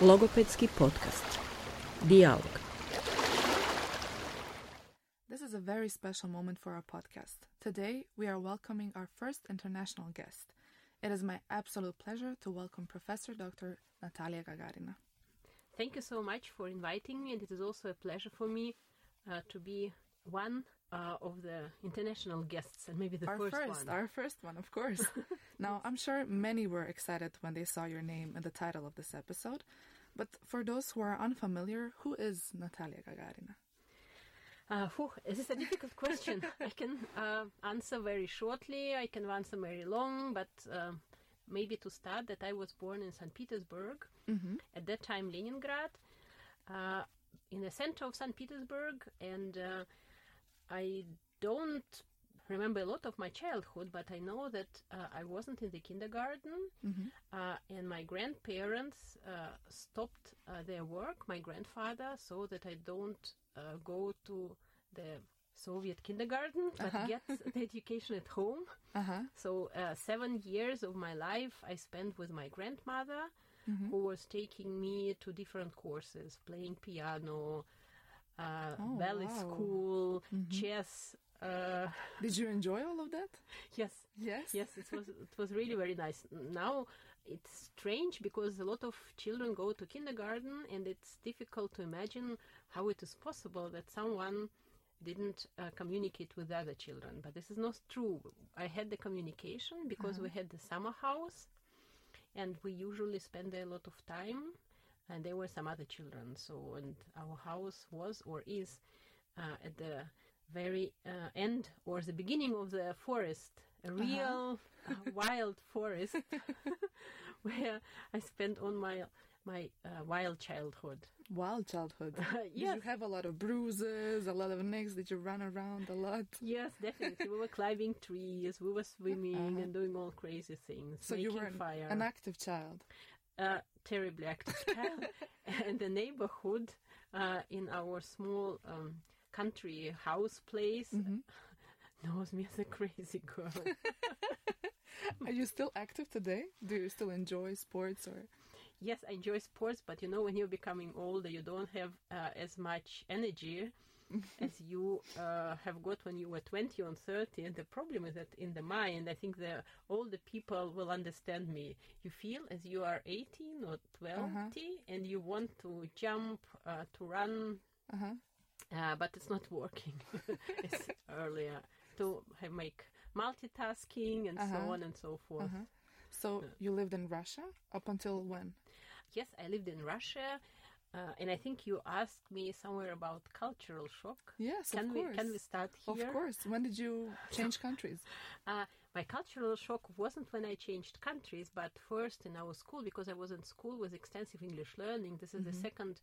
Logopedski podcast. Dialog. This is a very special moment for our podcast. Today, we are welcoming our first international guest. It is my absolute pleasure to welcome Professor Dr. Natalia Gagarina. Thank you so much for inviting me, and it is also a pleasure for me uh, to be one uh, of the international guests, and maybe the our first, first, one. our first one, of course. now, I'm sure many were excited when they saw your name in the title of this episode. But for those who are unfamiliar, who is Natalia Gagarina? Uh, whew, this is a difficult question. I can uh, answer very shortly. I can answer very long, but uh, maybe to start, that I was born in St. Petersburg. Mm-hmm. At that time, Leningrad, uh, in the center of St. Petersburg, and uh, I don't remember a lot of my childhood, but I know that uh, I wasn't in the kindergarten, Mm-hmm. uh, and my grandparents uh, stopped uh, their work, my grandfather, so that I don't uh, go to the Soviet kindergarten, but Uh-huh. get the education at home. Uh huh. So uh, seven years of my life I spent with my grandmother, Mm-hmm. who was taking me to different courses, playing piano, uh, Oh, ballet wow. school, Mhm. chess. Uh, Did you enjoy all of that? yes, Yes. yes, it was it was really very nice. Now it's strange because a lot of children go to kindergarten, and it's difficult to imagine how it is possible that someone didn't uh, communicate with other children. But this is not true. I had the communication because we had the summer house, and we usually spend a lot of time. And there were some other children. So, and our house was or is uh, at the very uh, end or the beginning of the forest, a real uh, wild forest, where I spent all my my uh, wild childhood. Wild childhood. Did yes, you have a lot of bruises, a lot of nicks? Did you run around a lot? yes, definitely. we were climbing trees, we were swimming Uh-huh. and doing all crazy things. So you were an, fire. an active child. Uh, terribly active child. and the neighborhood uh, in our small um, country house place Mhm. knows me as a crazy girl. Are you still active today? Do you still enjoy sports or? yes, I enjoy sports, but you know, when you're becoming older, you don't have uh, as much energy as you uh, have got when you were 20 or 30. And the problem is that in the mind, I think the older people will understand me. You feel as you are 18 or 20 Uh-huh. and you want to jump, uh, to run, Uh huh. uh, but it's not working as earlier to make multitasking and Uh-huh. so on and so forth. Uh huh. So you lived in Russia up until when? Yes, I lived in Russia, uh, and I think you asked me somewhere about cultural shock. Yes, Can of we course. can we start here? Of course. When did you change countries? Uh, my cultural shock wasn't when I changed countries, but first in our school because I was in school with extensive English learning. This is the second,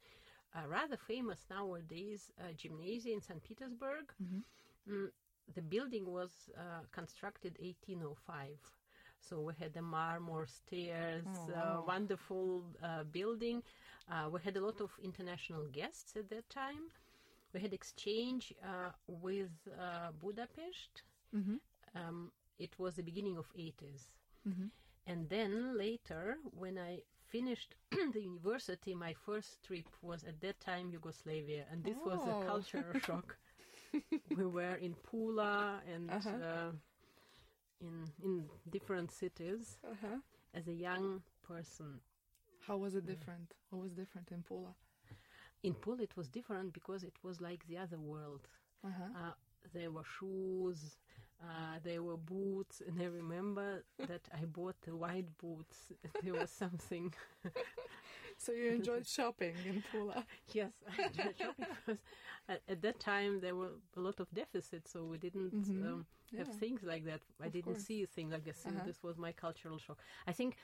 uh, rather famous nowadays uh, gymnasium in St. Petersburg. Mhm. Mm, the building was uh, constructed 1805. So we had the marmor stairs, Oh, uh, wonderful uh, building. Uh, we had a lot of international guests at that time. We had exchange uh, with uh, Budapest. Mm-hmm. Um, it was the beginning of 80s. Mhm. And then later, when I finished the university, my first trip was at that time Yugoslavia, and this was Oh. a cultural shock. we were in Pula and Uh-huh. uh, in in different cities Uh huh. as a young person. How was it different? What was different in Pula? In Pula, it was different because it was like the other world. Uh huh. Uh, there were shoes, uh, there were boots, and I remember that I bought the white boots. There was something. So you enjoyed shopping in Pula? yes, I enjoyed shopping because at, at that time there were a lot of deficits, so we didn't Mhm. um, have Yeah. things like that. I Of didn't course. see things like this. So Uh-huh. This was my cultural shock. I think.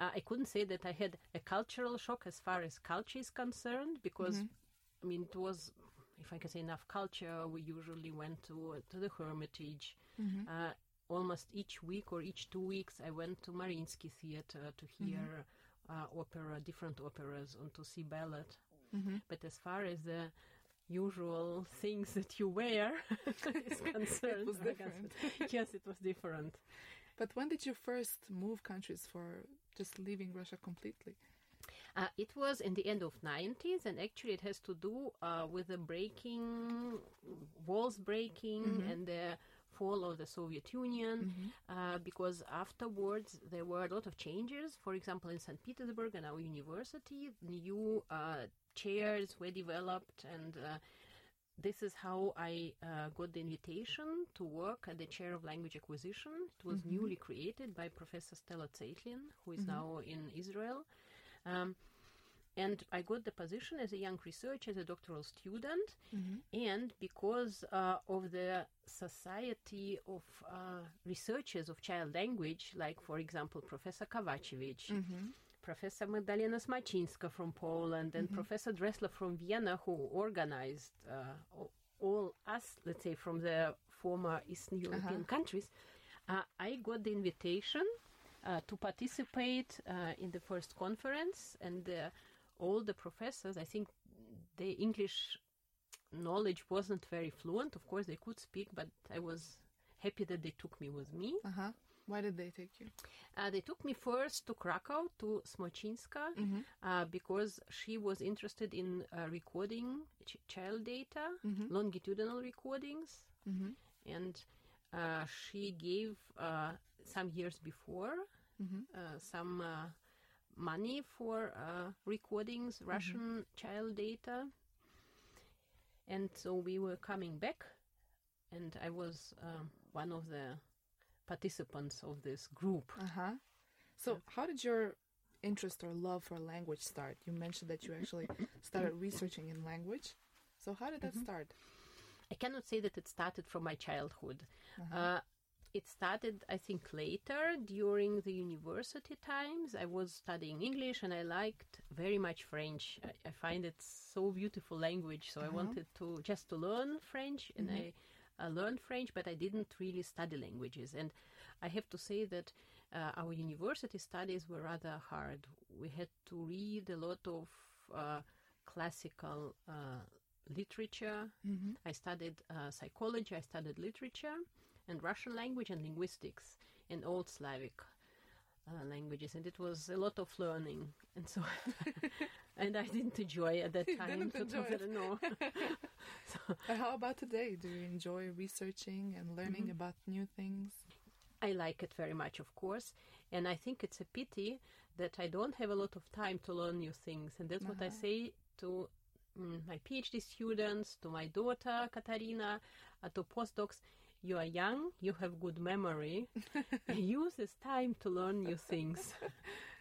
Uh, I couldn't say that I had a cultural shock as far as culture is concerned because, Mhm. I mean, it was, if I can say enough culture, we usually went to to the Hermitage, Mm-hmm. uh, almost each week or each two weeks, I went to Mariinsky Theater to hear uh, opera, different operas, and to see ballet. Mm-hmm. But as far as the usual things that you wear is concerned, was different. yes, it was different. But when did you first move countries for just leaving Russia completely? Uh, it was in the end of 90s, and actually it has to do uh, with the breaking, walls breaking, and the fall of the Soviet Union, uh, because afterwards there were a lot of changes. For example, in St. Petersburg and our university, new uh, chairs were developed, and uh, this is how I uh, got the invitation to work at the chair of language acquisition. It was newly created by Professor Stella Zeitlin, who is now in Israel. Um, and I got the position as a young researcher, as a doctoral student, and because uh, of the society of uh, researchers of child language, like for example Professor Kovacevic, Professor Magdalena Smoczynska from Poland, and Professor Dressler from Vienna, who organized uh, all- us, let's say, from the former Eastern European countries, uh, I got the invitation uh, to participate uh, in the first conference, and uh, all the professors, I think, the English knowledge wasn't very fluent. Of course, they could speak, but I was happy that they took me with me. Uh huh. Why did they take you? Uh, they took me first to Krakow to Smoczynska uh, because she was interested in uh, recording ch- child data, longitudinal recordings, and uh, she gave uh, some years before uh, some uh, money for uh, recordings Russian child data, and so we were coming back, and I was um, one of the participants of this group. Uh huh. So, how did your interest or love for language start? You mentioned that you actually started researching in language. So, how did that start? I cannot say that it started from my childhood. Uh, it started, I think, later during the university times. I was studying English and I liked very much French. I, I find it so beautiful language, so I wanted to just to learn French, and I uh, learned French, but I didn't really study languages. And I have to say that uh, our university studies were rather hard. We had to read a lot of uh, classical uh, literature. I studied uh, psychology, I studied literature and Russian language and linguistics and Old Slavic uh, languages, and it was a lot of learning, and so and I didn't enjoy at that time. it. no. so how about today? Do you enjoy researching and learning about new things? I like it very much, of course, and I think it's a pity that I don't have a lot of time to learn new things, and that's what I say to mm, my PhD students, to my daughter Katarina, uh, to postdocs. You are young, you have good memory. Use this time to learn new things,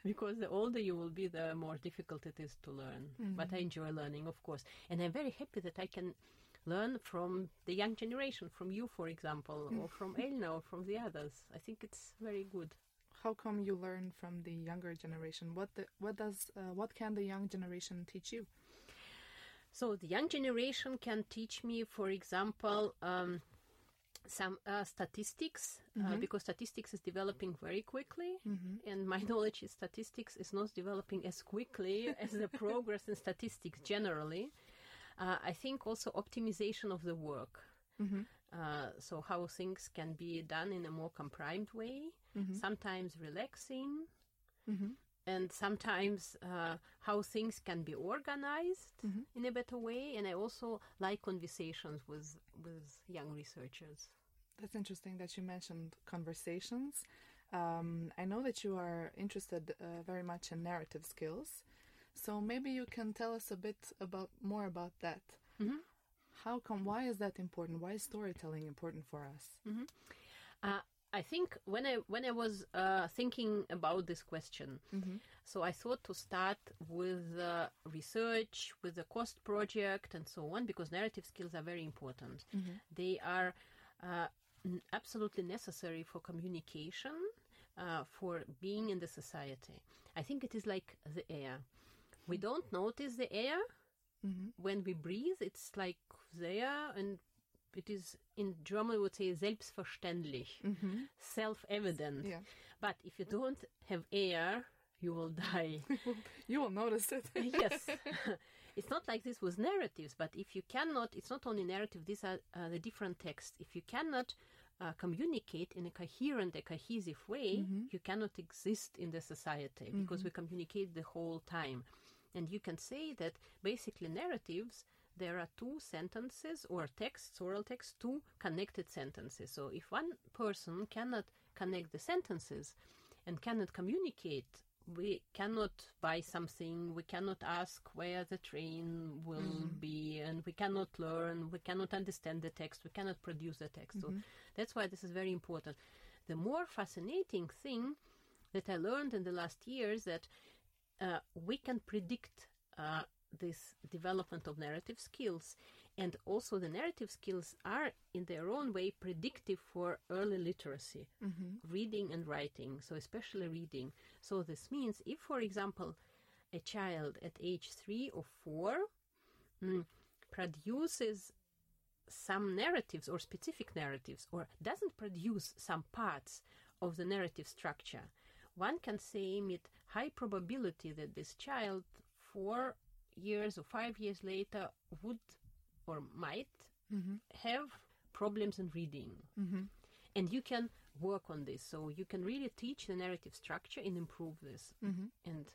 because the older you will be, the more difficult it is to learn. But I enjoy learning, of course, and I'm very happy that I can learn from the young generation, from you, for example, or from Elna, or from the others. I think it's very good. How come you learn from the younger generation? What the, what does uh, what can the young generation teach you? So the young generation can teach me, for example, um, some uh, statistics uh, because statistics is developing very quickly, and my knowledge in statistics is not developing as quickly as the progress in statistics generally. Uh, I think also optimization of the work. Uh, so how things can be done in a more comprimed way, sometimes relaxing, and sometimes uh, how things can be organized in a better way. And I also like conversations with with young researchers. That's interesting that you mentioned conversations. Um, I know that you are interested uh, very much in narrative skills, so maybe you can tell us a bit about more about that. How come? Why is that important? Why is storytelling important for us? Uh, I think when I when I was uh, thinking about this question, so I thought to start with uh, research, with the COST project, and so on, because narrative skills are very important. They are uh, n- absolutely necessary for communication, uh, for being in the society. I think it is like the air. We don't notice the air when we breathe. It's like there, and it is in German we would say selbstverständlich, self-evident. Yeah. But if you don't have air, you will die. You will notice it. yes. it's not like this with narratives, but if you cannot, it's not only narrative, these are uh, the different texts. If you cannot uh, communicate in a coherent, a cohesive way, you cannot exist in the society because we communicate the whole time. And you can say that basically narratives, there are two sentences or texts, oral texts, two connected sentences. So if one person cannot connect the sentences and cannot communicate, we cannot buy something, we cannot ask where the train will be, and we cannot learn, we cannot understand the text, we cannot produce the text. So that's why this is very important. The more fascinating thing that I learned in the last years that uh, we can predict uh, this development of narrative skills, and also the narrative skills are in their own way predictive for early literacy, reading and writing. So especially reading. So this means if, for example, a child at age three or four mm, produces some narratives or specific narratives or doesn't produce some parts of the narrative structure, one can say with high probability that this child four years or five years later would or might mm-hmm. have problems in reading. Mm-hmm. And you can work on this. So you can really teach the narrative structure and improve this. Mm-hmm. And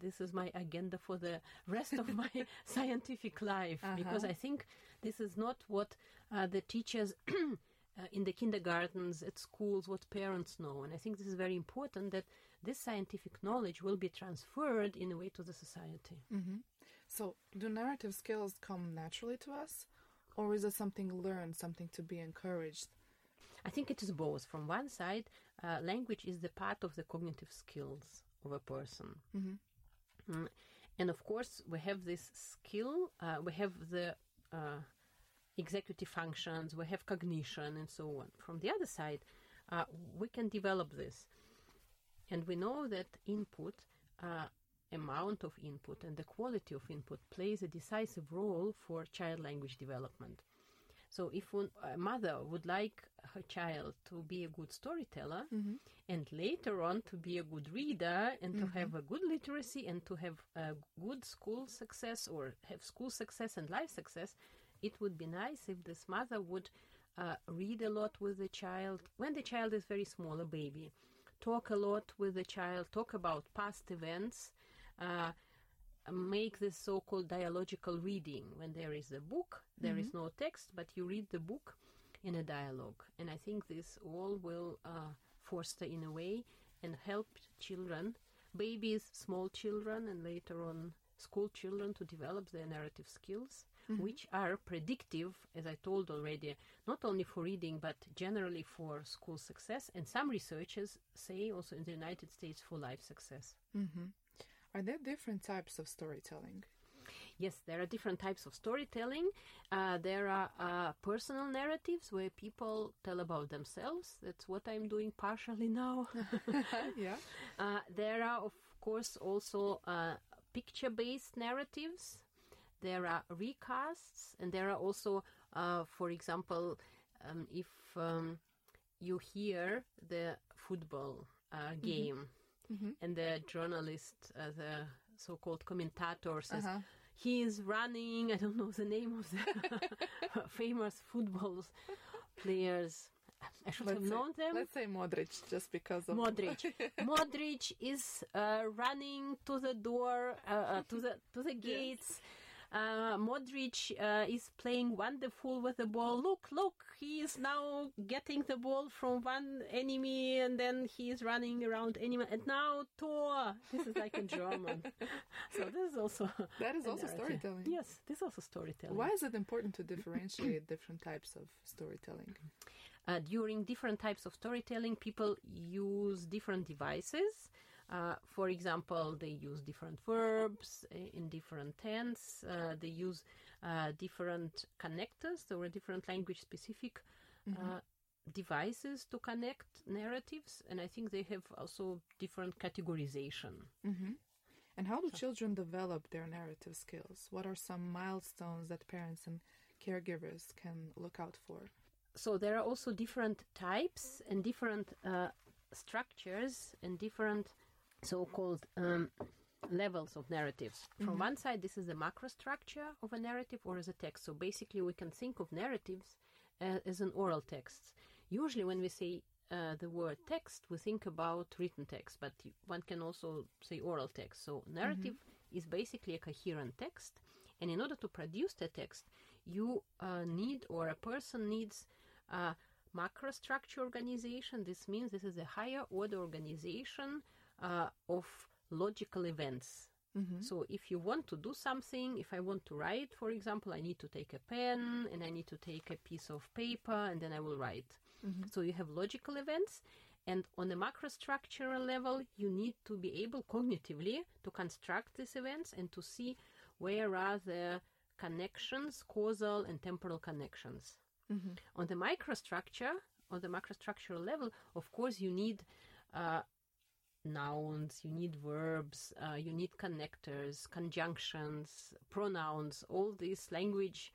this is my agenda for the rest of my scientific life uh-huh. because I think this is not what uh, the teachers uh, in the kindergartens, at schools, what parents know. And I think this is very important that this scientific knowledge will be transferred in a way to the society. So, do narrative skills come naturally to us, or is it something learned, something to be encouraged? I think it is both. From one side, uh, language is the part of the cognitive skills of a person. Mm. And of course, we have this skill, uh, we have the uh, executive functions, we have cognition, and so on. From the other side, uh, we can develop this. And we know that input, uh, amount of input, and the quality of input plays a decisive role for child language development. So, if one, a mother would like her child to be a good storyteller and later on to be a good reader and to have a good literacy and to have a good school success or have school success and life success, it would be nice if this mother would uh, read a lot with the child when the child is very small, a baby, talk a lot with the child, talk about past events. Uh, make this so-called dialogical reading. When there is a book there is no text but you read the book in a dialogue. And i think this all will uh, foster in a way and help children babies small children and later on school children to develop their narrative skills which are predictive as i told already not only for reading but generally for school success. And some researchers say also in the united states for life success Are there different types of storytelling? Yes, there are different types of storytelling. Uh, there are uh, personal narratives where people tell about themselves. That's what I'm doing partially now. yeah. uh, there are, of course, also uh, picture based narratives. There are recasts, and there are also, uh, for example, um, if um, you hear the football uh, game and the journalist, uh, the so called commentator, says, Uh-huh. he is running. I don't know the name of the famous football players. I should have Let's say, known them. let's say Modric, just because of Modric. Modric is uh, running to the door, uh, uh, to the to the gates. Uh, Modric uh, is playing wonderful with the ball. Look, look, he is now getting the ball from one enemy, and then he is running around enemy. And now Tor. This is like in German. so this is also That is also narrative. storytelling. Yes, this is also storytelling. Why is it important to differentiate different types of storytelling? Uh, during different types of storytelling, people use different devices. Uh, for example, they use different verbs in different tense. Uh, they use uh, different connectors There or different language specific uh, devices to connect narratives. And I think they have also different categorization. And how do children develop their narrative skills? What are some milestones that parents and caregivers can look out for? so there are also different types and different uh, structures and different so-called um, levels of narratives. From one side, this is the macro structure of a narrative or as a text. So basically, we can think of narratives uh, as an oral text. Usually, when we say uh, the word text, we think about written text, but one can also say oral text. So narrative is basically a coherent text. And in order to produce the text, you uh, need or a person needs a macrostructure organization. This means this is a higher order organization uh, of logical events. So if you want to do something, if I want to write, for example, I need to take a pen and I need to take a piece of paper and then I will write. So you have logical events. And on the macrostructural level, you need to be able cognitively to construct these events and to see where are the connections, causal and temporal connections. On the microstructure, on the macrostructural level, of course, you need uh, nouns, you need verbs, uh, you need connectors, conjunctions, pronouns, all these language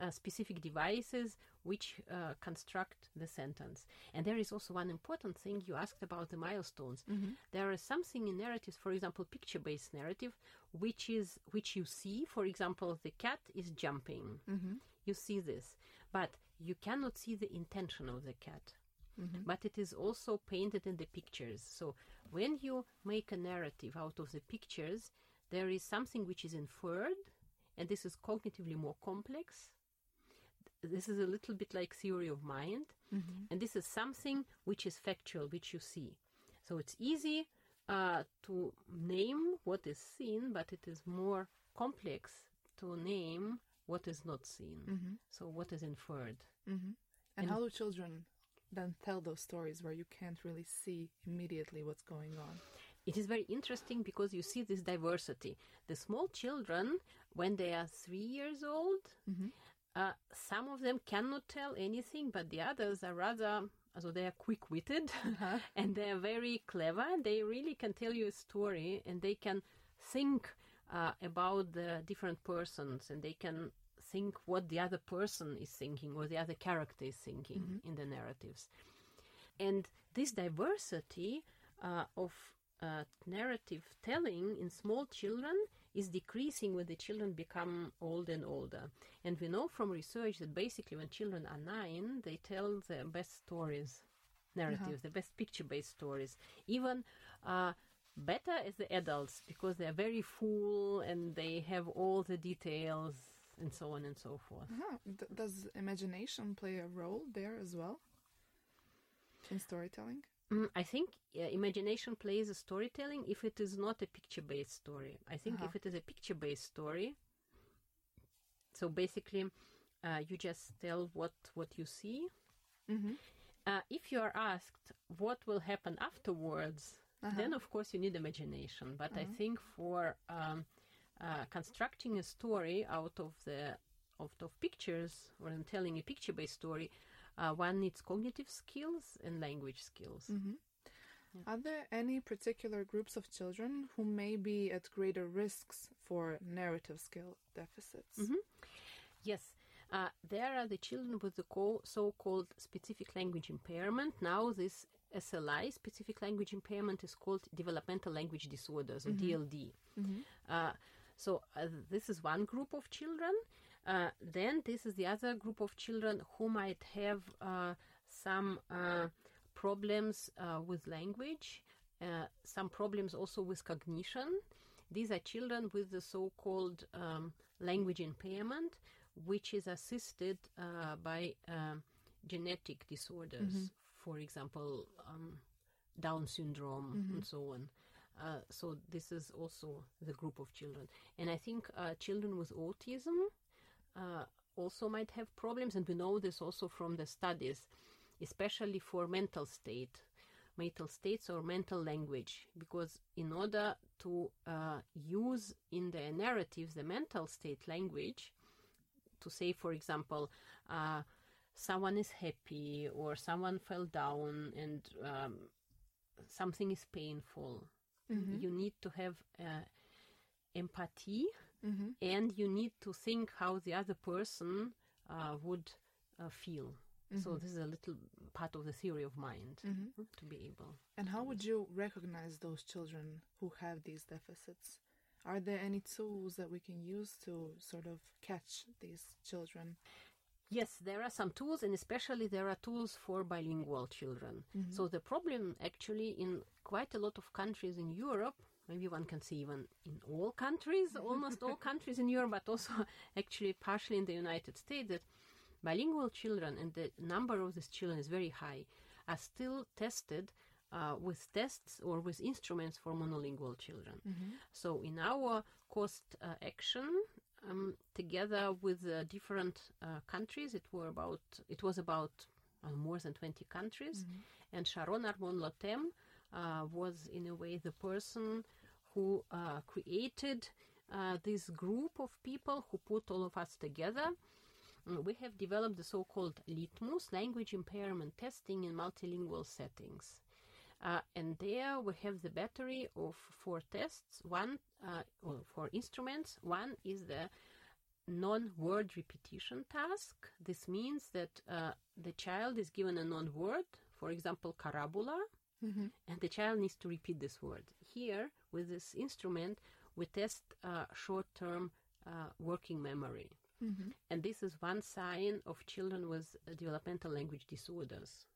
uh, specific devices which uh, construct the sentence. And there is also one important thing you asked about the milestones. There is something in narratives, for example, picture-based narrative, which is which you see. For example, the cat is jumping. You see this, but you cannot see the intention of the cat but it is also painted in the pictures. So when you make a narrative out of the pictures, there is something which is inferred, and this is cognitively more complex. This is a little bit like theory of mind, mm-hmm. and this is something which is factual, which you see. So it's easy uh, to name what is seen, but it is more complex to name what is not seen. Mm-hmm. So what is inferred. Mm-hmm. And how do children then tell those stories where you can't really see immediately what's going on? It is very interesting because you see this diversity. The small children, when they are three years old, uh, some of them cannot tell anything, but the others are rather, so they are quick-witted and they are very clever. And they really can tell you a story, and they can think uh, about the different persons, and they can think what the other person is thinking or the other character is thinking in the narratives. And this diversity uh, of uh, narrative telling in small children is decreasing when the children become old and older. And we know from research that basically when children are nine, they tell the best stories, narratives, the best picture based stories, even uh, better as the adults because they are very full and they have all the details and so on and so forth. Uh-huh. D- does imagination play a role there as well in storytelling? Mm, I think uh, imagination plays a storytelling if it is not a picture based story. I think Uh-huh. if it is a picture based story, so basically uh, you just tell what, what you see. Mm-hmm. Uh, if you are asked what will happen afterwards, Uh-huh. then of course you need imagination. But I think for um, uh, constructing a story out of the out of pictures or in telling a picture-based story, uh, one needs cognitive skills and language skills. Are there any particular groups of children who may be at greater risks for narrative skill deficits? Yes, uh, there are the children with the co- so-called specific language impairment. Now, this SLI, specific language impairment, is called developmental language disorders or DLD. Uh, so uh, this is one group of children. Uh, then this is the other group of children who might have uh, some uh, problems uh, with language, uh, some problems also with cognition. These are children with the so-called um, language impairment, which is assisted uh, by um, genetic disorders, for example, um, Down syndrome and so on. Uh, so this is also the group of children, and I think uh, children with autism uh, also might have problems, and we know this also from the studies, especially for mental state, mental states or mental language, because in order to uh, use in the narratives the mental state language, to say, for example, uh, someone is happy or someone fell down and um, something is painful, you need to have uh, empathy and you need to think how the other person uh, would uh, feel. So this is a little part of the theory of mind to be able. And how would you recognize those children who have these deficits? Are there any tools that we can use to sort of catch these children? Yes, there are some tools, and especially there are tools for bilingual children. So the problem, actually, in quite a lot of countries in Europe, maybe one can say even in all countries, almost all countries in Europe, but also actually partially in the United States, that bilingual children, and the number of these children is very high, are still tested uh, with tests or with instruments for monolingual children. So in our cost uh, action, um, together with uh, different uh, countries, it were about it was about uh, more than 20 countries, and Sharon Armon Lotem uh, was in a way the person who uh, created uh, this group of people who put all of us together. Mm, We have developed the so-called LITMUS, language impairment testing in multilingual settings. Uh, and there we have the battery of four tests. One, uh, or four instruments. One is the non-word repetition task. This means that uh, the child is given a non-word, for example, karabula, and the child needs to repeat this word. Here, with this instrument, we test uh, short-term uh, working memory. And this is one sign of children with developmental language disorders.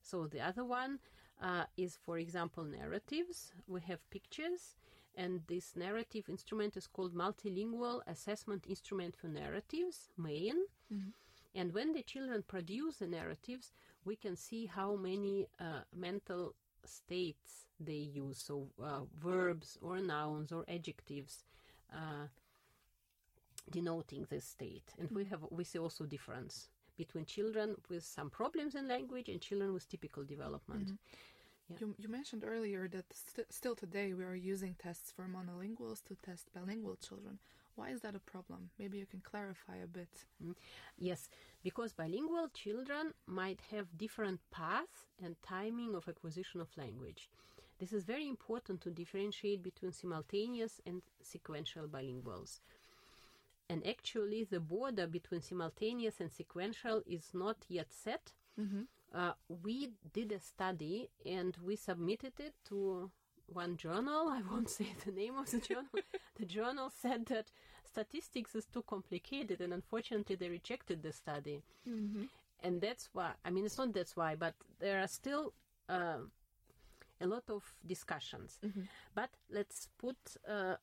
So the other one uh, is, for example, narratives. We have pictures, and this narrative instrument is called Multilingual Assessment Instrument for Narratives, MAIN. And when the children produce the narratives, we can see how many uh, mental states they use, so uh, verbs or nouns or adjectives. Uh, denoting this state and we have we see also difference between children with some problems in language and children with typical development mm-hmm. Yeah. You, you mentioned earlier that st- still today we are using tests for monolinguals to test bilingual children. Why is that a problem? Maybe you can clarify a bit. Mm-hmm. yes because bilingual children might have different paths and timing of acquisition of language this is very important to differentiate between simultaneous and sequential bilinguals and actually the border between simultaneous and sequential is not yet set uh, we did a study and we submitted it to one journal. I won't say the name of the journal. the journal said that statistics is too complicated, and unfortunately, they rejected the study. And that's why, I mean, it's not that's why, but there are still uh, a lot of discussions. But let's put uh,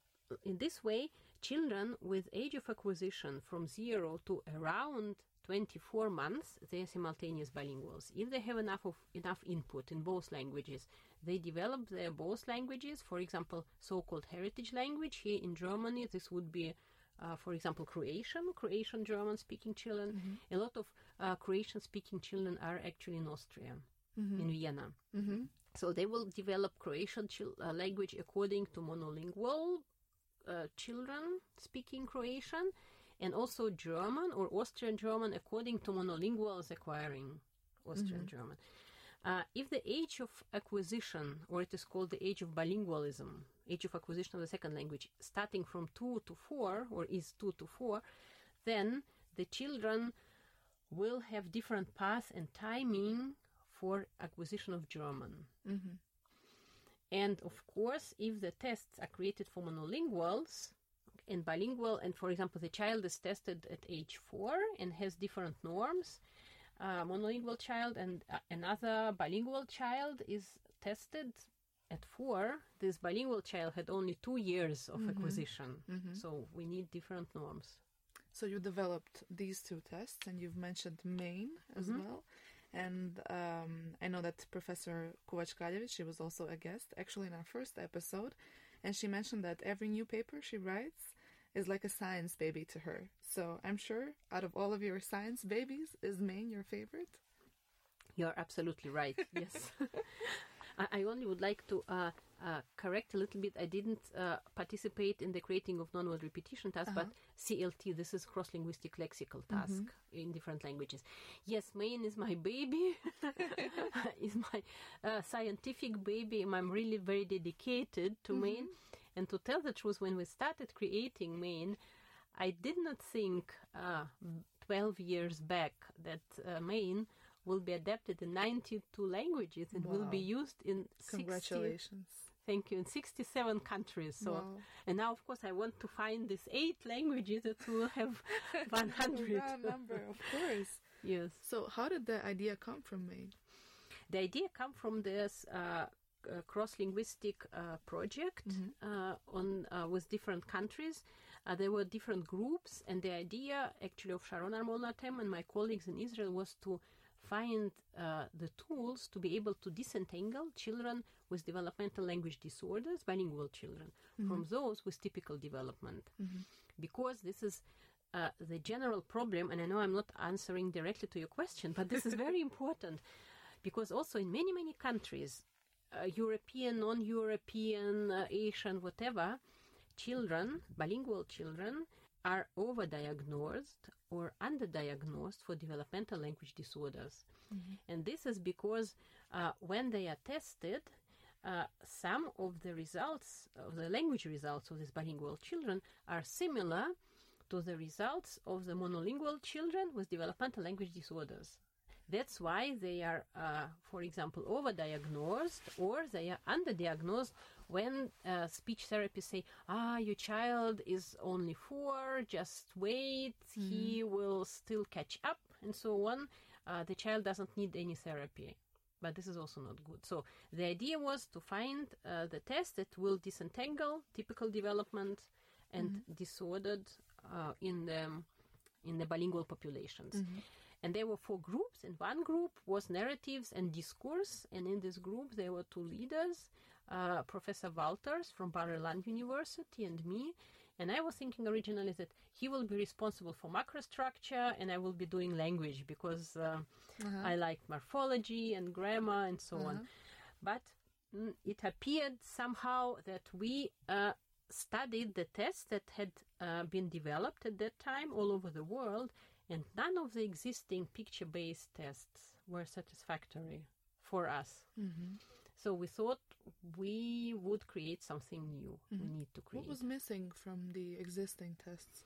in this way children with age of acquisition from zero to around 24 months they are simultaneous bilinguals. If they have enough of enough input in both languages they develop their both languages. For example so-called heritage language. Here in germany this would be uh, for example croatian croatian german speaking children. A lot of uh, croatian speaking children are actually in austria in vienna. So they will develop croatian chil- uh, language according to monolingual uh, children speaking Croatian and also German or Austrian German according to monolinguals acquiring Austrian German. Uh, if the age of acquisition, or it is called the age of bilingualism, age of acquisition of the second language, starting from two to four, or is two to four, then the children will have different paths and timing for acquisition of German. And of course, if the tests are created for monolinguals and bilingual, and for example, the child is tested at age four and has different norms, uh, monolingual child and uh, another bilingual child is tested at four. This bilingual child had only two years of acquisition, so we need different norms. So you developed these two tests, and you've mentioned MAIN as well. And um, I know that Professor Kovac she was also a guest, actually in our first episode, and she mentioned that every new paper she writes is like a science baby to her. So I'm sure out of all of your science babies, is MAIN your favorite? You're absolutely right. Yes. I only would like to uh, uh, correct a little bit. I didn't uh, participate in the creating of non-word repetition task, but CLT. This is cross-linguistic lexical task in different languages. Yes, MAIN is my baby. is my uh, scientific baby. I'm really very dedicated to MAIN. And to tell the truth, when we started creating MAIN, I did not think uh, 12 years back that uh, MAIN will be adapted in 92 languages and will be used in 60, Congratulations. Thank you in 67 countries so Wow. and now of course i want to find these eight languages that will have 100 Round number, of course. yes So how did the idea come from MAIN? the idea come from this uh, uh, cross-linguistic uh, project uh, on uh, with different countries. Uh, there were different groups, and the idea actually of Sharon Armon Lotem and my colleagues in Israel was to find uh, the tools to be able to disentangle children with developmental language disorders, bilingual children, from those with typical development. Because this is uh, the general problem, and I know I'm not answering directly to your question, but this is very important. Because also in many, many countries, uh, European, non European, uh, Asian, whatever, children, bilingual children, are overdiagnosed or underdiagnosed for developmental language disorders. And this is because uh, when they are tested, uh, some of the results, of the language results of these bilingual children, are similar to the results of the monolingual children with developmental language disorders. That's why they are, uh, for example, overdiagnosed or they are underdiagnosed when uh, speech therapists say, ah, your child is only four, just wait, he will still catch up, and so on. Uh, the child doesn't need any therapy. But this is also not good. So the idea was to find uh, the test that will disentangle typical development and disordered uh, in the in the bilingual populations. And there were four groups, and one group was narratives and discourse. And in this group, there were two leaders, uh, Professor Walters from Bar-Ilan University and me. And I was thinking originally that he will be responsible for macrostructure, and I will be doing language because uh, I like morphology and grammar and so on. But mm, it appeared somehow that we uh, studied the tests that had uh, been developed at that time all over the world, and none of the existing picture based tests were satisfactory for us. So we thought we would create something new. We need to create. What was missing from the existing tests?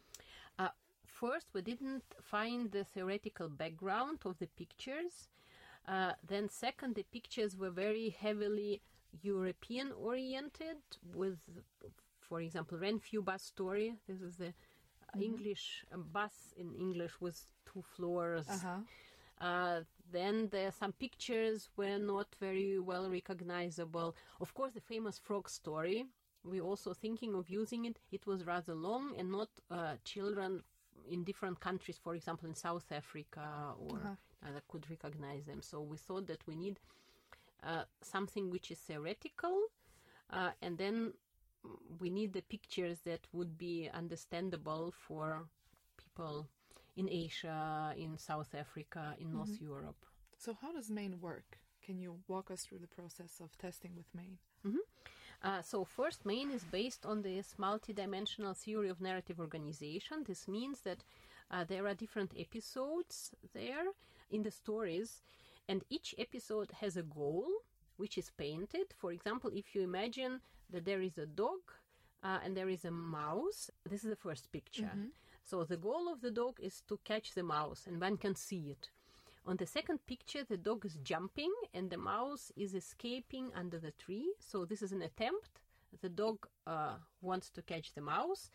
Uh, first, we didn't find the theoretical background of the pictures. Uh, then, second, the pictures were very heavily European oriented, with, for example, Renfrew bus story. This is the English uh, bus in English with two floors. Uh-huh. Uh, then there some pictures were not very well recognizable. Of course, the famous frog story. We also thinking of using it. It was rather long and not uh, children in different countries, for example, in South Africa or uh, that could recognize them. So we thought that we need uh, something which is theoretical, uh, and then we need the pictures that would be understandable for people in Asia, in South Africa, in North Europe. So, how does MAIN work? Can you walk us through the process of testing with MAIN? Uh, so, first, MAIN is based on this multidimensional theory of narrative organization. This means that uh, there are different episodes there in the stories, and each episode has a goal which is painted. For example, if you imagine that there is a dog uh, and there is a mouse, this is the first picture. So, the goal of the dog is to catch the mouse, and one can see it. On the second picture, the dog is jumping and the mouse is escaping under the tree. So, this is an attempt. The dog uh, wants to catch the mouse.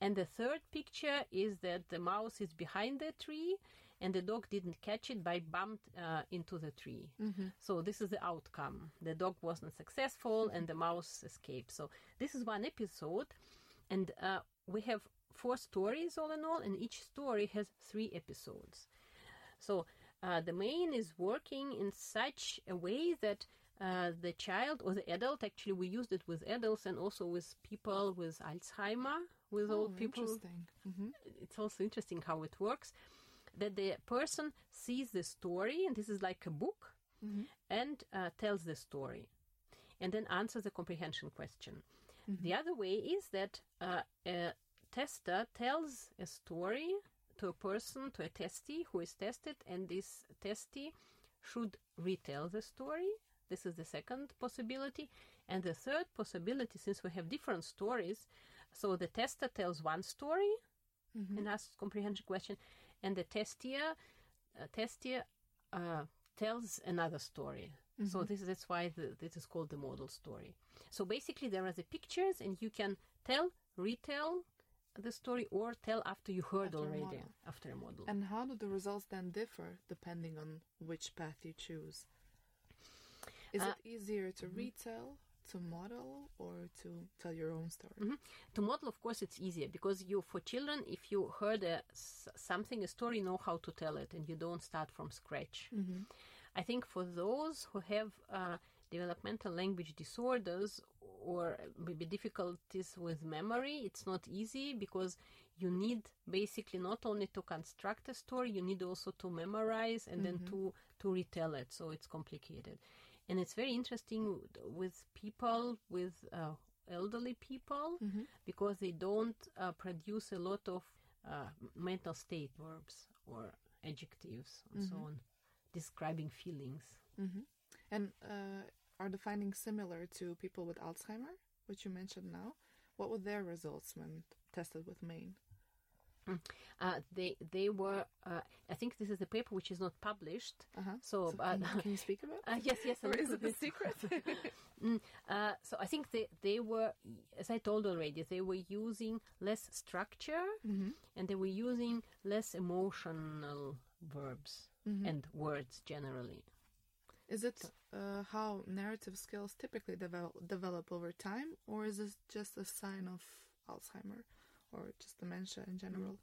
And the third picture is that the mouse is behind the tree and the dog didn't catch it by bumped uh, into the tree. So, this is the outcome. The dog wasn't successful and the mouse escaped. So, this is one episode. And uh, we have four stories all in all, and each story has three episodes. So uh, the MAIN is working in such a way that uh, the child or the adult, actually, we used it with adults and also with people with Alzheimer, with Oh, old people. interesting. hmm It's also interesting how it works. That the person sees the story, and this is like a book, and uh, tells the story, and then answers the comprehension question. The other way is that uh, a tester tells a story to a person, to a testee who is tested, and this testee should retell the story. This is the second possibility. And the third possibility, since we have different stories, so the tester tells one story and asks comprehension question, and the testier, uh, testier uh, tells another story. So this is that's why the, this is called the model story. So basically, there are the pictures, and you can tell, retell the story, or tell after you heard After already model. after a model. And how do the results then differ depending on which path you choose? Is Uh, it easier to retell, to model, or to tell your own story? Mhm. To model, of course, it's easier because you, for children, if you heard a, something, a story, know how to tell it, and you don't start from scratch. I think for those who have uh, developmental language disorders or maybe difficulties with memory, it's not easy because you need basically not only to construct a story, you need also to memorize and then to to retell it. So it's complicated, and it's very interesting with people with uh, elderly people because they don't uh, produce a lot of uh, mental state verbs or adjectives and so on describing feelings. And uh, are the findings similar to people with Alzheimer, which you mentioned now? What were their results when tested with MAIN? Uh, they they were. Uh, I think this is a paper which is not published. Uh-huh. So, but, can, can you speak about? uh, yes, yes, or is it a secret? Mm, uh, so I think they they were, as I told already, they were using less structure and they were using less emotional verbs and words generally. Is it uh, how narrative skills typically develop, develop over time, or is this just a sign of Alzheimer or just dementia in general?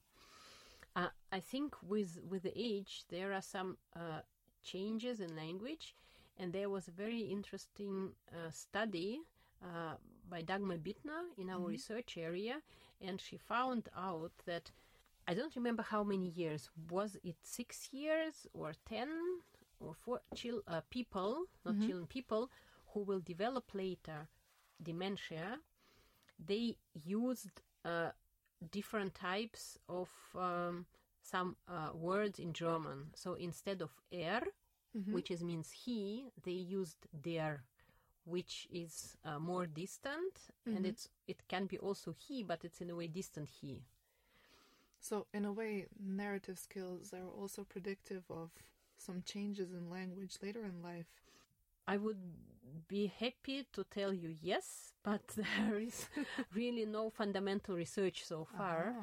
Uh, I think with with the age there are some uh, changes in language, and there was a very interesting uh, study uh, by Dagmar Bittner in our research area, and she found out that I don't remember how many years was it six years or ten or four chil- uh, people, not children, people who will develop later dementia. They used uh, different types of um, some uh, words in German. So instead of er, which is means he, they used der, which is uh, more distant, and it's it can be also he, but it's in a way distant he. So, in a way, narrative skills are also predictive of some changes in language later in life. I would be happy to tell you yes, but there is really no fundamental research so far.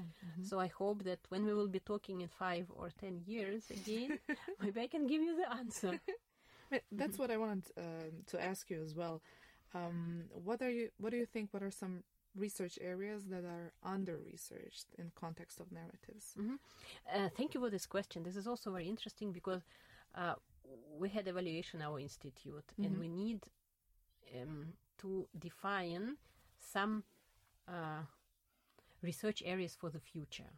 So I hope that when we will be talking in five or ten years again, maybe I can give you the answer. That's what I wanted um, to ask you as well. Um, what are you? What do you think? What are some research areas that are under researched in context of narratives? Uh, thank you for this question. This is also very interesting because uh, we had evaluation our institute, and we need um, to define some uh, research areas for the future.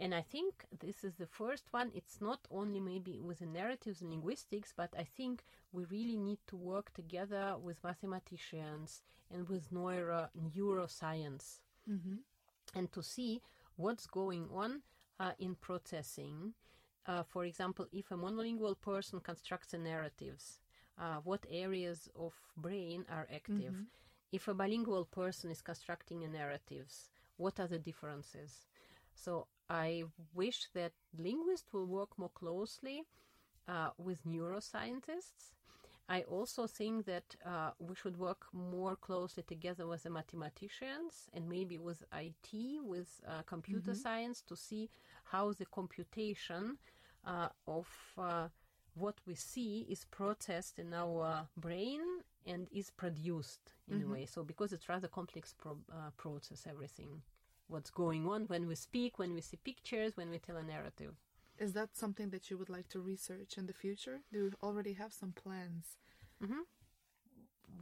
And I think this is the first one. It's not only maybe with the narratives and linguistics, but I think we really need to work together with mathematicians and with neuro neuroscience and to see what's going on uh, in processing. Uh, for example, if a monolingual person constructs a narratives, uh, what areas of brain are active? If a bilingual person is constructing a narratives, what are the differences? So I wish that linguists will work more closely uh, with neuroscientists. I also think that uh, we should work more closely together with the mathematicians and maybe with IT, with uh, computer science, to see how the computation of uh, what we see is processed in our brain and is produced in a way. So because it's rather complex pro- uh, process, everything, what's going on when we speak, when we see pictures, when we tell a narrative. Is that something that you would like to research in the future? Do you already have some plans?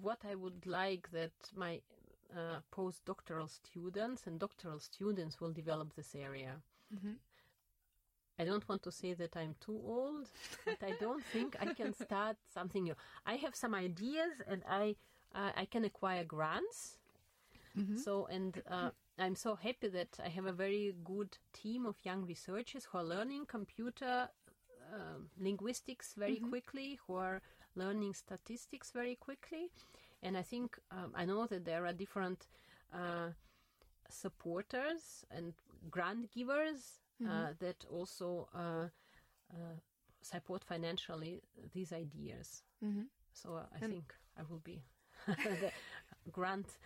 what I would like that my uh, postdoctoral students and doctoral students will develop this area. I don't want to say that I'm too old, but I don't think I can start something new. I have some ideas, and I uh, I can acquire grants. So, and uh, I'm so happy that I have a very good team of young researchers who are learning computer uh, linguistics very quickly, who are learning statistics very quickly. And I think um, I know that there are different uh, supporters and grant givers uh, that also uh, uh, support financially these ideas. So I think I will be the grant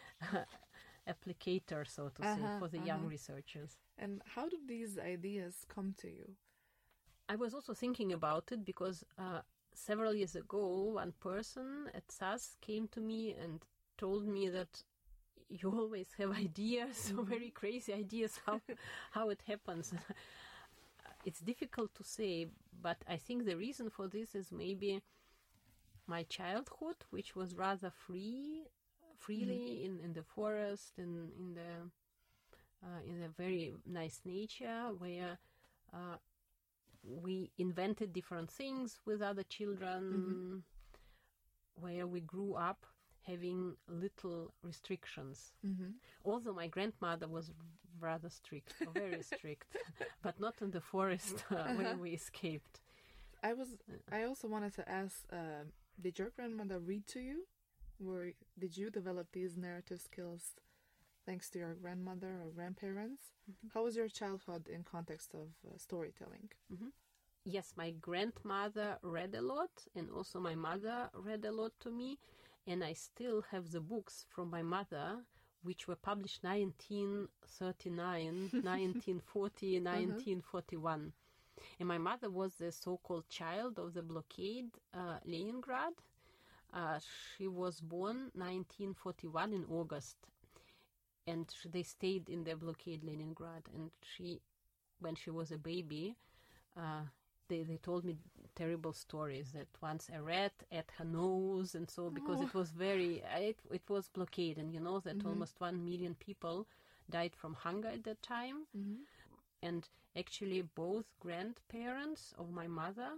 applicator, so to say, Uh-huh, for the young uh-huh. researchers. And how do these ideas come to you? I was also thinking about it because uh, several years ago, one person at ZAS came to me and told me that you always have ideas, very crazy ideas how how it happens. it's difficult to say, but I think the reason for this is maybe my childhood, which was rather free, freely in, in the forest and in the uh, in a very nice nature where uh, we invented different things with other children, where we grew up having little restrictions. Mm-hmm. Although my grandmother was rather strict, very strict, but not in the forest uh, where we escaped. I was. I also wanted to ask: uh, Did your grandmother read to you, or did you develop these narrative skills thanks to your grandmother or grandparents? How was your childhood in context of uh, storytelling? Yes, my grandmother read a lot, and also my mother read a lot to me, and I still have the books from my mother, which were published 1939, 1940, 1941. And my mother was the so-called child of the blockade, uh, Leningrad. Uh, she was born 1941 in August, and sh- they stayed in the blockade Leningrad. And she, when she was a baby, uh, they, they told me terrible stories that once a rat ate her nose and so because it was very it, it was blockade and you know that mm-hmm. almost one million people died from hunger at that time. Mm-hmm. And actually both grandparents of my mother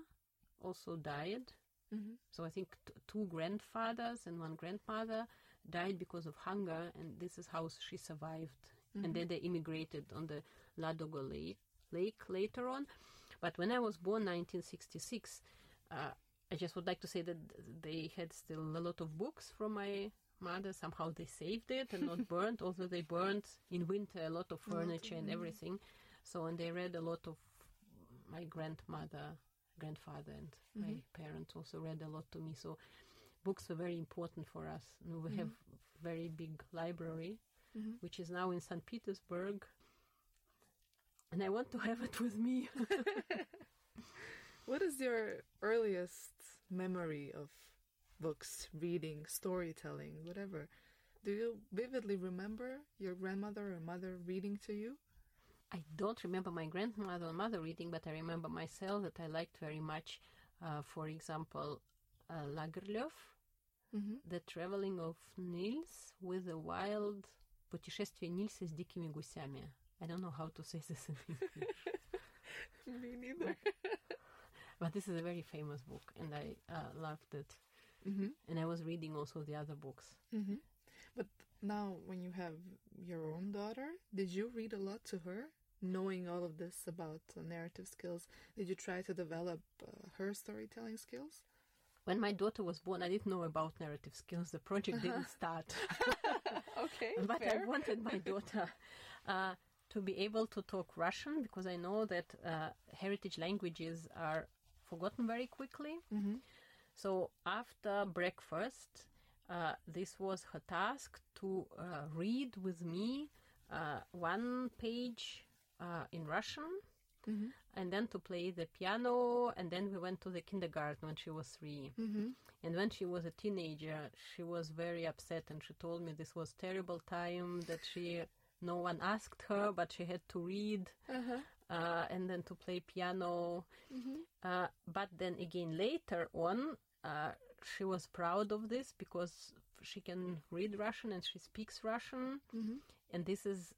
also died. Mm-hmm. So i think t- two grandfathers and one grandmother died because of hunger and this is how she survived. And then they immigrated on the ladoga lake, lake later on but when I was born, 1966, uh, I just would like to say that they had still a lot of books from my mother. Somehow they saved it and not burnt, although they burned in winter a lot of furniture and everything. So, and they read a lot of my grandmother, grandfather, and my mm-hmm. parents also read a lot to me. So, books were very important for us. And we mm-hmm. have very big library, mm-hmm. which is now in St. Petersburg and I want to have it with me. What is your earliest memory of books, reading, storytelling, whatever? Do you vividly remember your grandmother or mother reading to you? I don't remember my grandmother or mother reading, but I remember myself that I liked very much, uh, for example, uh, Lagerlöf, Mm-hmm. The Traveling of Nils with a Wild Путешествие Нильса с дикими гусями. I don't know how to say this in English, Me neither. but this is a very famous book, and I uh, loved it. mm-hmm. And I was reading also the other books. Mm-hmm. But now, when you have your own daughter, did you read a lot to her? Knowing all of this about uh, narrative skills, did you try to develop uh, her storytelling skills? When my daughter was born, I didn't know about narrative skills. The project didn't start. Okay, but I wanted my daughter uh, to be able to talk Russian because I know that uh, heritage languages are forgotten very quickly. Mm-hmm. So after breakfast, uh, this was her task to uh, read with me uh, one page uh, in Russian. Mm-hmm. And then to play the piano, and then we went to the kindergarten when she was 3 Mm-hmm. And when she was a teenager, she was very upset, and she told me this was terrible time that she no one asked her, but she had to read Uh-huh. uh, and then to play piano. Mm-hmm. Uh, but then again later on, uh, she was proud of this because she can read Russian and she speaks Russian, Mm-hmm. and this is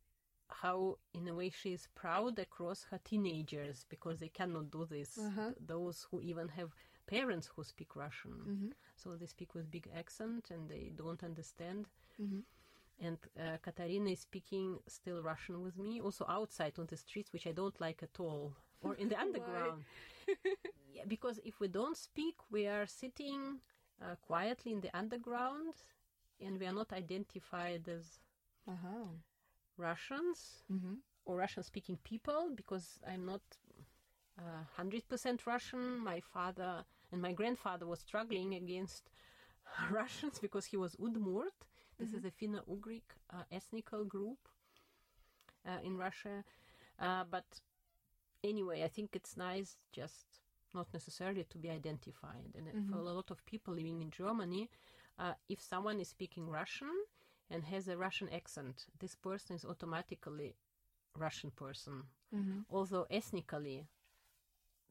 how, in a way, she is proud across her teenagers because they cannot do this. Uh-huh. Th- Those who even have parents who speak Russian, Mm-hmm. so they speak with big accent and they don't understand. Mm-hmm. And uh, Katarina is speaking still Russian with me, also outside on the streets, which I don't like at all, or in the underground. yeah, because if we don't speak, we are sitting uh, quietly in the underground, and we are not identified as Uh-huh. Russians Mm-hmm. or Russian-speaking people, because I'm not uh, hundred percent Russian. My father and my grandfather was struggling against Russians because he was Udmurt. This is a Finno-Ugric uh, ethnical group uh, in Russia. Uh, but anyway, I think it's nice just not necessarily to be identified. And for a lot of people living in Germany, uh, if someone is speaking Russian and has a Russian accent, this person is automatically Russian person. Although ethnically,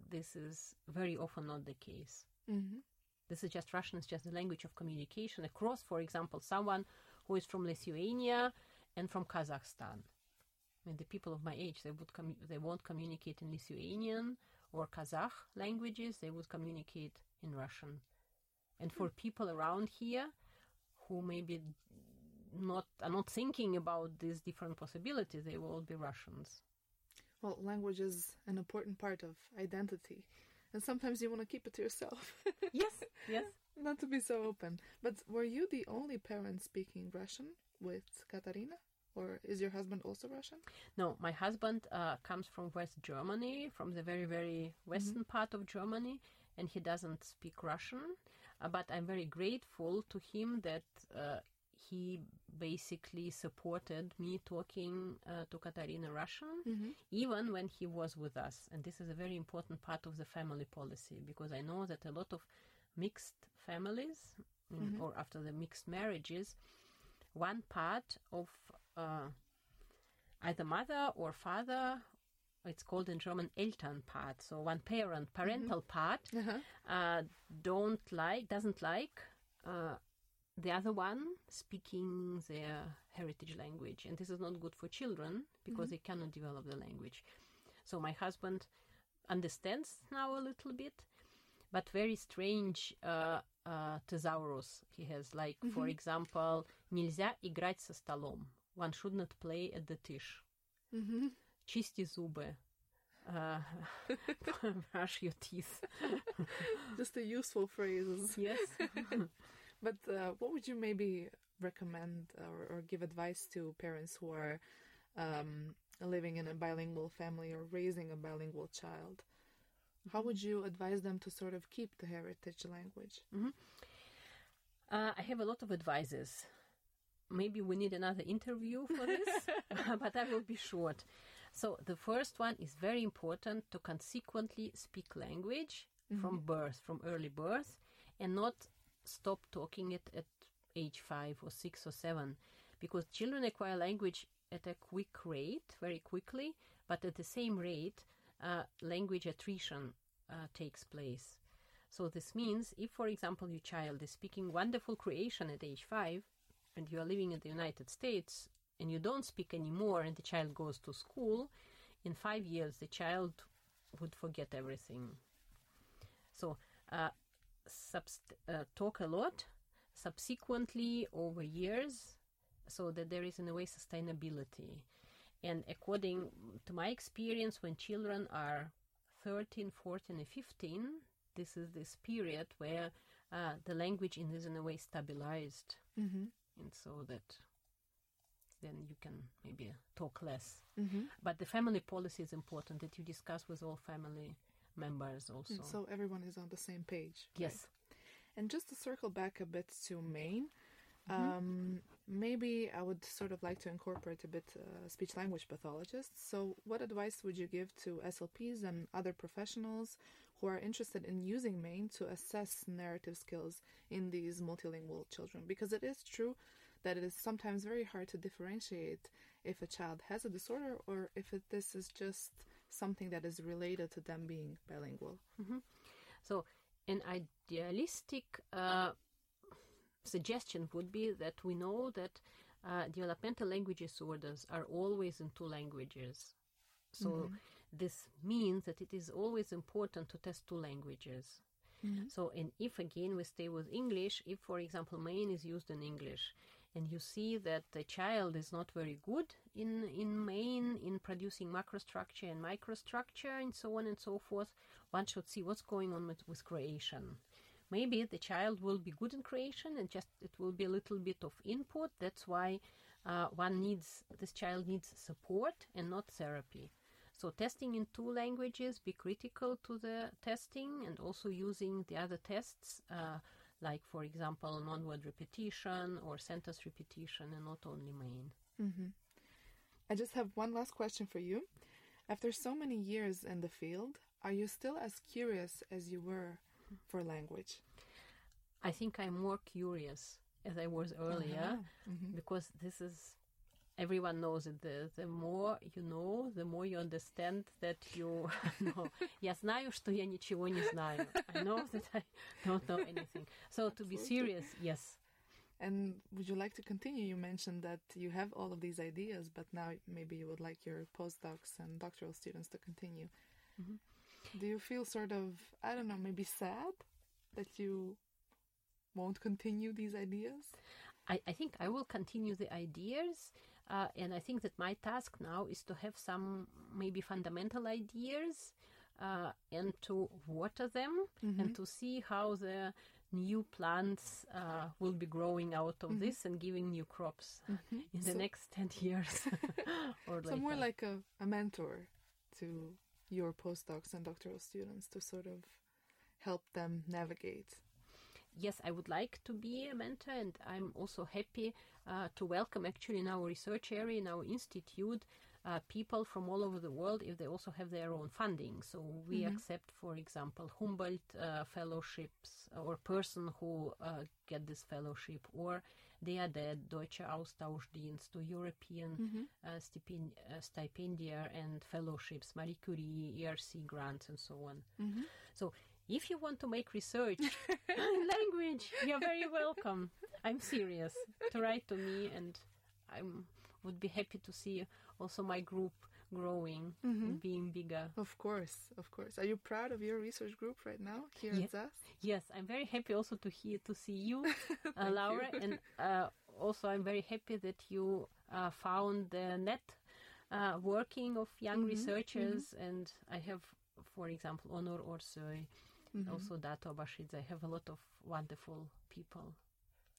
this is very often not the case. Mm-hmm. This is just Russian is just the language of communication across, for example, someone who is from Lithuania and from Kazakhstan. I mean, the people of my age, they would commu- they won't communicate in Lithuanian or Kazakh languages. They would communicate in Russian. And for hmm. people around here who maybe not are not thinking about these different possibilities, they will all be Russians. Well, language is an important part of identity, and sometimes you want to keep it to yourself, Yes, yes. not to be so open. But were you the only parent speaking Russian with Katarina, or is your husband also Russian? No, my husband uh, comes from West Germany, from the very, very western part of Germany, and he doesn't speak Russian. Uh, but I'm very grateful to him that uh, he basically supported me talking uh, to Katarina Russian, even when he was with us. And this is a very important part of the family policy because I know that a lot of mixed families, mm, or after the mixed marriages, one part of uh, either mother or father it's called in german elternpart so one parent parental part uh, don't like doesn't like uh, the other one speaking their heritage language and this is not good for children because they cannot develop the language so my husband understands now a little bit but very strange uh, uh, thesaurus he has. Like, for example, нельзя играть со столом. One should not play at the dish. Чисти зубы. Uh, brush your teeth. Just the useful phrases. yes. But uh, what would you maybe recommend or, or give advice to parents who are um, living in a bilingual family or raising a bilingual child? How would you advise them to sort of keep the heritage language? Uh, I have a lot of advices. Maybe we need another interview for this, but I will be short. So the first one is very important to consequently speak language from birth, from early birth, and not stop talking it at age five or six or seven, because children acquire language at a quick rate, very quickly, but at the same rate, uh, language attrition uh, takes place. So this means if, for example, your child is speaking wonderful Croatian at age five, and you are living in the United States and you don't speak anymore, and the child goes to school, in five years the child would forget everything. So uh, subst- uh, talk a lot, subsequently over years, so that there is in a way sustainability. And according to my experience, when children are 13, 14, and 15, this is this period where uh, the language in is in a way stabilized, Mm-hmm. and so that then you can maybe talk less. Mm-hmm. But the family policy is important that you discuss with all family members also. So everyone is on the same page. right? yes. And just to circle back a bit to MAIN, um, maybe I would sort of like to incorporate a bit uh, speech language pathologists. So, what advice would you give to SLPs and other professionals who are interested in using MAIN to assess narrative skills in these multilingual children? Because it is true that it is sometimes very hard to differentiate if a child has a disorder or if it, this is just something that is related to them being bilingual. So, an idealistic uh, suggestion would be that we know that uh, developmental language disorders are always in two languages. So, this means that it is always important to test two languages. So, and if again we stay with English, if for example MAIN is used in English, and you see that the child is not very good in in MAIN in producing macrostructure and microstructure and so on and so forth, one should see what's going on with, with Croatian. Maybe the child will be good in Croatian and just it will be a little bit of input. That's why uh, one needs this child needs support and not therapy. So testing in two languages, be critical to the testing and also using the other tests, uh, like for example non-word repetition or sentence repetition, and not only MAIN. I just have one last question for you. After so many years in the field, are you still as curious as you were for language? I think I'm more curious as I was earlier Uh-huh. Mhm. because this is everyone knows it the, the more you know the more you understand that you know я знаю что я ничего не знаю I know that I don't know anything so to be serious yes And would you like to continue? You mentioned that you have all of these ideas, but now maybe you would like your postdocs and doctoral students to continue. Mm-hmm. Do you feel sort of, I don't know, maybe sad that you won't continue these ideas? I, I think I will continue the ideas, uh, and I think that my task now is to have some maybe fundamental ideas uh, and to water them and to see how the new plants uh, will be growing out of this and giving new crops in the next 10 years or So more like a, a mentor to your postdocs and doctoral students to sort of help them navigate. Yes, I would like to be a mentor, and I'm also happy uh, to welcome actually in our research area, in our institute, uh, people from all over the world if they also have their own funding. So we accept, for example, Humboldt uh, fellowships or person who uh, get this fellowship, or they are the Deutsche Austauschdienst, or European uh, stipend- uh, stipendia and fellowships, Marie Curie, ERC grants, and so on. So if you want to make research in language, you're very welcome. I'm serious to write to me, and I would be happy to see also my group growing and being bigger. Of course, of course. Are you proud of your research group right now here Yeah. at ZAS? Yes, I'm very happy also to hear to see you, uh, Laura, and uh, also I'm very happy that you uh, found the net uh, working of young researchers, and I have, for example, Onur Özsoy, also Dato Bashidze. I have a lot of wonderful people.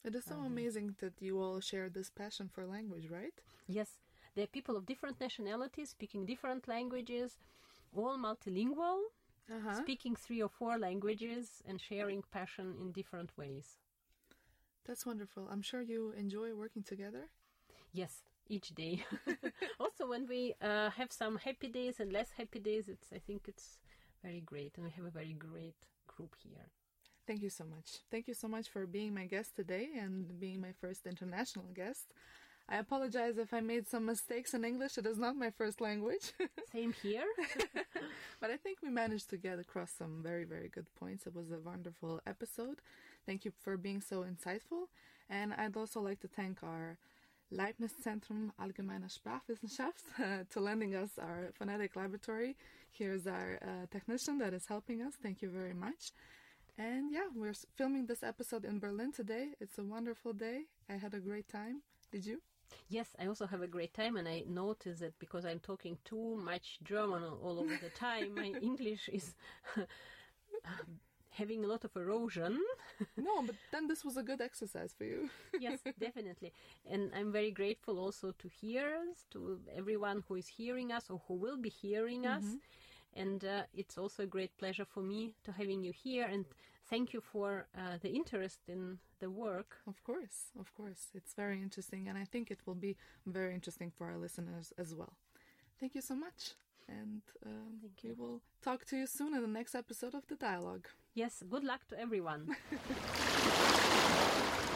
It is so amazing that you all share this passion for language, right? Yes, they're people of different nationalities, speaking different languages, all multilingual, Uh-huh. speaking three or four languages, and sharing passion in different ways. That's wonderful. I'm sure you enjoy working together. Yes, each day. also, when we uh, have some happy days and less happy days, it's I think it's very great, and we have a very great group here. Thank you so much. Thank you so much for being my guest today and being my first international guest. I apologize if I made some mistakes in English. It is not my first language. Same here. But I think we managed to get across some very, very good points. It was a wonderful episode. Thank you for being so insightful. And I'd also like to thank our Leibniz Zentrum Allgemeine Sprachwissenschaft uh, to lending us our phonetic laboratory. Here's our uh, technician that is helping us. Thank you very much. And yeah, we're filming this episode in Berlin today. It's a wonderful day. I had a great time. Did you? Yes, I also have a great time, and I notice that because I'm talking too much German all over the time, my English is having a lot of erosion. No, but then this was a good exercise for you. yes, definitely. And I'm very grateful also to hearers, to everyone who is hearing us or who will be hearing us. And uh, it's also a great pleasure for me to having you here. And thank you for uh, the interest in the work. Of course, of course. It's very interesting, and I think it will be very interesting for our listeners as well. Thank you so much. And um, we will talk to you soon in the next episode of The Dialogue. Yes, good luck to everyone.